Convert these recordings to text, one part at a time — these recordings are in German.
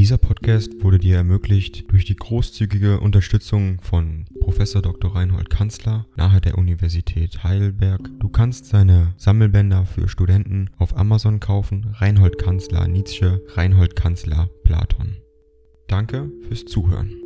Dieser Podcast wurde dir ermöglicht durch die großzügige Unterstützung von Professor Dr. Reinhold Kanzler nahe der Universität Heidelberg. Du kannst seine Sammelbänder für Studenten auf Amazon kaufen. Reinhold Kanzler Nietzsche, Reinhold Kanzler Platon. Danke fürs Zuhören.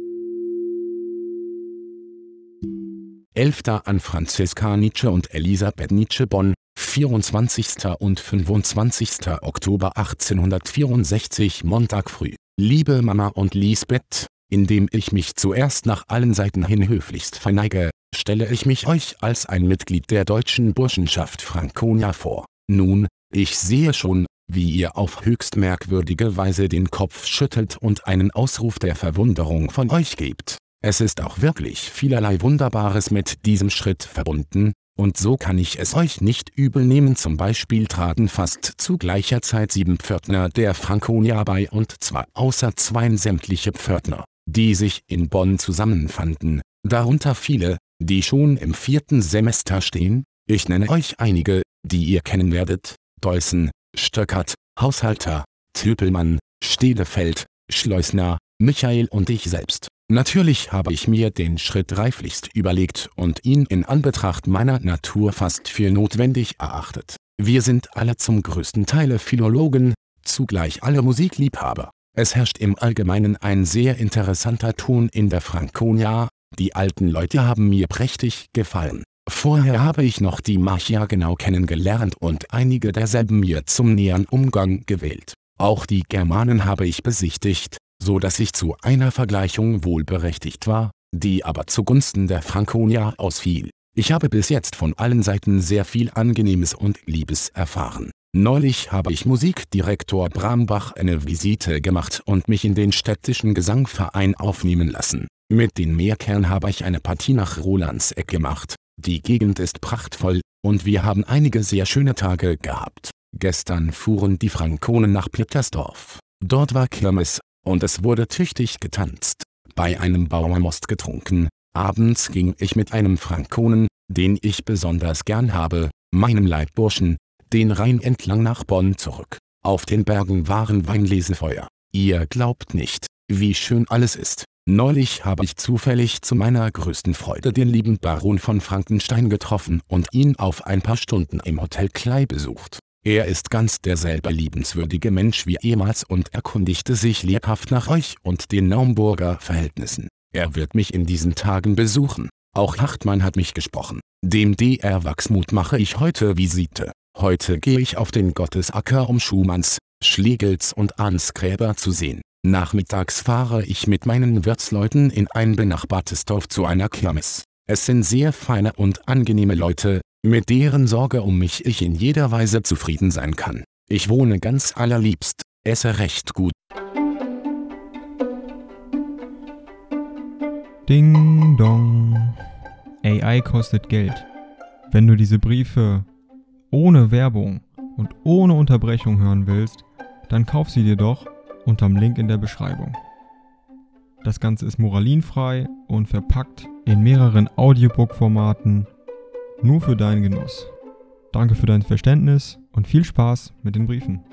11. an Franziska Nietzsche und Elisabeth Nietzsche Bonn, 24. und 25. Oktober 1864 Montag früh. Liebe Mama und Lisbeth, indem ich mich zuerst nach allen Seiten hin höflichst verneige, stelle ich mich euch als ein Mitglied der deutschen Burschenschaft Franconia vor. Nun, ich sehe schon, wie ihr auf höchst merkwürdige Weise den Kopf schüttelt und einen Ausruf der Verwunderung von euch gebt. Es ist auch wirklich vielerlei Wunderbares mit diesem Schritt verbunden, und so kann ich es euch nicht übel nehmen. Zum Beispiel traten fast zu gleicher Zeit sieben Pförtner der Franconia bei und zwar außer zweien sämtliche Pförtner, die sich in Bonn zusammenfanden, darunter viele, die schon im vierten Semester stehen, ich nenne euch einige, die ihr kennen werdet, Deussen, Stöckert, Haushalter, Tüpelmann, Stedefeld, Schleusner, Michael und ich selbst. Natürlich habe ich mir den Schritt reiflichst überlegt und ihn in Anbetracht meiner Natur fast für notwendig erachtet. Wir sind alle zum größten Teile Philologen, zugleich alle Musikliebhaber. Es herrscht im Allgemeinen ein sehr interessanter Ton in der Franconia, die alten Leute haben mir prächtig gefallen. Vorher habe ich noch die Machia genau kennengelernt und einige derselben mir zum näheren Umgang gewählt. Auch die Germanen habe ich besichtigt, so dass ich zu einer Vergleichung wohlberechtigt war, die aber zugunsten der Franconia ausfiel. Ich habe bis jetzt von allen Seiten sehr viel Angenehmes und Liebes erfahren. Neulich habe ich Musikdirektor Brambach eine Visite gemacht und mich in den städtischen Gesangverein aufnehmen lassen. Mit den Meerkern habe ich eine Partie nach Rolandseck gemacht. Die Gegend ist prachtvoll, und wir haben einige sehr schöne Tage gehabt. Gestern fuhren die Frankonen nach Petersdorf. Dort war Kirmes, und es wurde tüchtig getanzt, bei einem Bauermost getrunken, abends ging ich mit einem Frankonen, den ich besonders gern habe, meinem Leibburschen, den Rhein entlang nach Bonn zurück. Auf den Bergen waren Weinlesefeuer. Ihr glaubt nicht, wie schön alles ist. Neulich habe ich zufällig zu meiner größten Freude den lieben Baron von Frankenstein getroffen und ihn auf ein paar Stunden im Hotel Klei besucht. Er ist ganz derselbe liebenswürdige Mensch wie ehemals und erkundigte sich lebhaft nach euch und den Naumburger Verhältnissen. Er wird mich in diesen Tagen besuchen. Auch Hartmann hat mich gesprochen. Dem DR Wachsmut mache ich heute Visite. Heute gehe ich auf den Gottesacker um Schumanns, Schlegels und Ansgräber zu sehen. Nachmittags fahre ich mit meinen Wirtsleuten in ein benachbartes Dorf zu einer Kirmes. Es sind sehr feine und angenehme Leute, mit deren Sorge um mich ich in jeder Weise zufrieden sein kann. Ich wohne ganz allerliebst, esse recht gut. Ding dong. AI kostet Geld. Wenn du diese Briefe ohne Werbung und ohne Unterbrechung hören willst, dann kauf sie dir doch unterm Link in der Beschreibung. Das Ganze ist moralinfrei und verpackt in mehreren Audiobook-Formaten nur für deinen Genuss. Danke für dein Verständnis und viel Spaß mit den Briefen.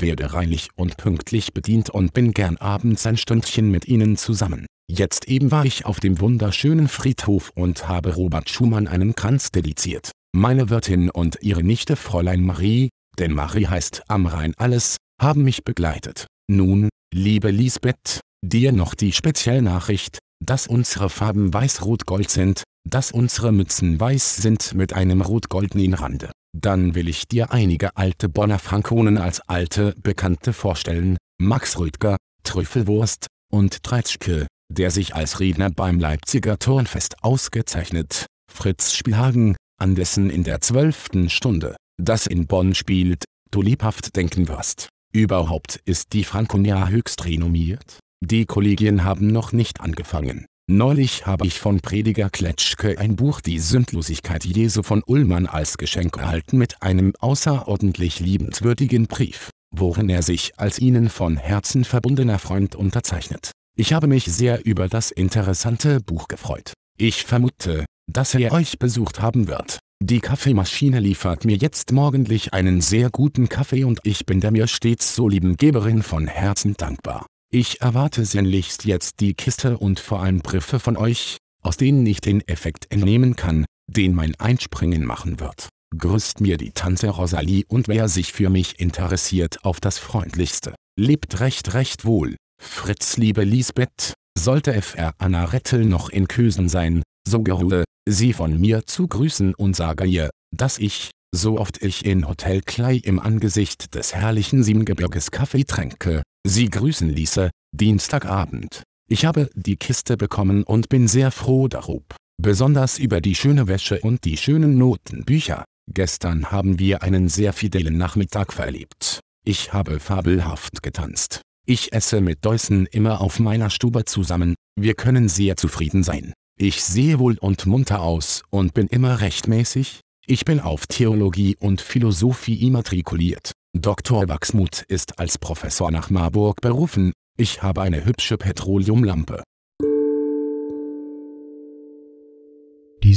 werde reinlich und pünktlich bedient und bin gern abends ein Stündchen mit Ihnen zusammen. Jetzt eben war ich auf dem wunderschönen Friedhof und habe Robert Schumann einen Kranz dediziert. Meine Wirtin und ihre Nichte Fräulein Marie, denn Marie heißt am Rhein alles, haben mich begleitet. Nun, liebe Lisbeth, dir noch die Spezialnachricht, dass unsere Farben weiß-rot-gold sind, dass unsere Mützen weiß sind mit einem rot-goldenen Rande. Dann will ich dir einige alte Bonner Frankonen als alte Bekannte vorstellen, Max Rüdger, Trüffelwurst und Treitschke, der sich als Redner beim Leipziger Turnfest ausgezeichnet, Fritz Spielhagen, an dessen in der zwölften Stunde, das in Bonn spielt, du liebhaft denken wirst. Überhaupt ist die Frankonia höchst renommiert, die Kollegien haben noch nicht angefangen. Neulich habe ich von Prediger Kletschke ein Buch Die Sündlosigkeit Jesu von Ullmann als Geschenk erhalten mit einem außerordentlich liebenswürdigen Brief, worin er sich als Ihnen von Herzen verbundener Freund unterzeichnet. Ich habe mich sehr über das interessante Buch gefreut. Ich vermute, dass er euch besucht haben wird. Die Kaffeemaschine liefert mir jetzt morgendlich einen sehr guten Kaffee und ich bin der mir stets so lieben Geberin von Herzen dankbar. Ich erwarte sehnlichst jetzt die Kiste und vor allem Briefe von euch, aus denen ich den Effekt entnehmen kann, den mein Einspringen machen wird. Grüßt mir die Tante Rosalie und wer sich für mich interessiert auf das Freundlichste. Lebt recht recht wohl. Fritz liebe Lisbeth, sollte Fr. Anna Rettel noch in Kösen sein, so geruhe, sie von mir zu grüßen und sage ihr, dass ich, so oft ich in Hotel Klei im Angesicht des herrlichen Siebengebirges Kaffee tränke, sie grüßen ließe, Dienstagabend. Ich habe die Kiste bekommen und bin sehr froh darob, besonders über die schöne Wäsche und die schönen Notenbücher. Gestern haben wir einen sehr fidelen Nachmittag verlebt. Ich habe fabelhaft getanzt. Ich esse mit Deussen immer auf meiner Stube zusammen, wir können sehr zufrieden sein. Ich sehe wohl und munter aus und bin immer rechtmäßig. Ich bin auf Theologie und Philosophie immatrikuliert. Dr. Wachsmuth ist als Professor nach Marburg berufen. Ich habe eine hübsche Petroleumlampe.